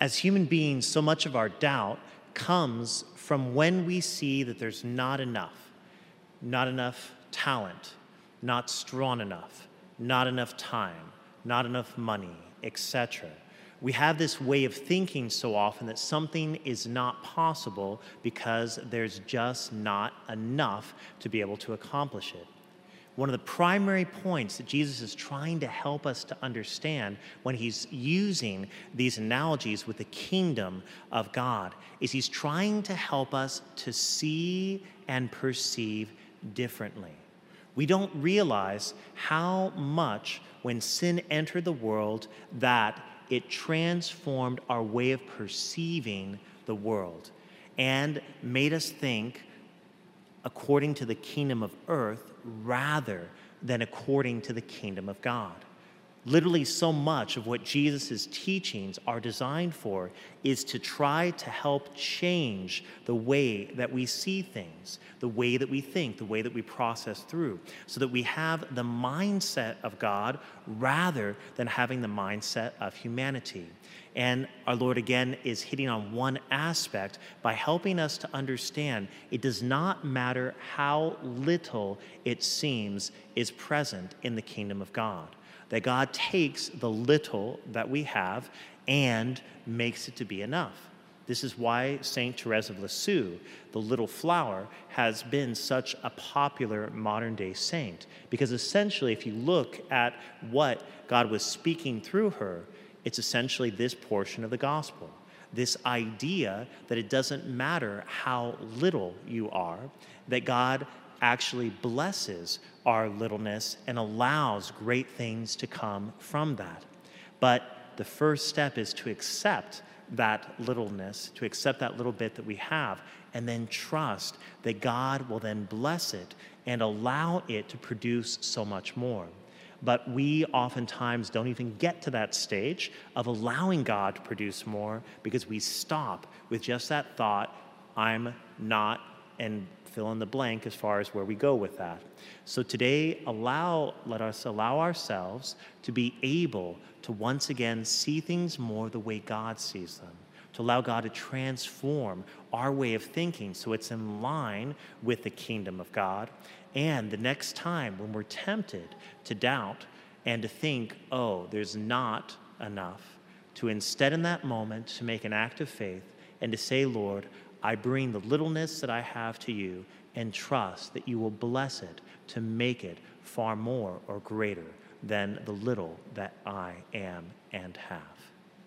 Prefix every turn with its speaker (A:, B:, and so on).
A: As human beings, so much of our doubt comes from when we see that there's not enough, not enough talent, not strong enough, not enough time, not enough money, etc. We have this way of thinking so often that something is not possible because there's just not enough to be able to accomplish it. One of the primary points that Jesus is trying to help us to understand when he's using these analogies with the kingdom of God is he's trying to help us to see and perceive differently. We don't realize how much when sin entered the world that it transformed our way of perceiving the world and made us think according to the kingdom of earth rather than according to the kingdom of God. Literally, so much of what Jesus' teachings are designed for is to try to help change the way that we see things, the way that we think, the way that we process through, so that we have the mindset of God rather than having the mindset of humanity. And our Lord again is hitting on one aspect by helping us to understand it does not matter how little it seems is present in the kingdom of God that God takes the little that we have and makes it to be enough. This is why St. Therese of Lisieux, the little flower, has been such a popular modern day saint. Because essentially, if you look at what God was speaking through her, it's essentially this portion of the gospel. This idea that it doesn't matter how little you are, that God actually blesses our littleness and allows great things to come from that. But the first step is to accept that littleness, to accept that little bit that we have, and then trust that God will then bless it and allow it to produce so much more. But we oftentimes don't even get to that stage of allowing God to produce more because we stop with just that thought, I'm not, and fill in the blank as far as where we go with that. So today, allow, let us allow ourselves to be able to once again see things more the way God sees them, to allow God to transform our way of thinking so it's in line with the kingdom of God. And the next time when we're tempted to doubt and to think, oh, there's not enough, to instead in that moment to make an act of faith and to say, Lord, I bring the littleness that I have to you and trust that you will bless it to make it far more or greater than the little that I am and have.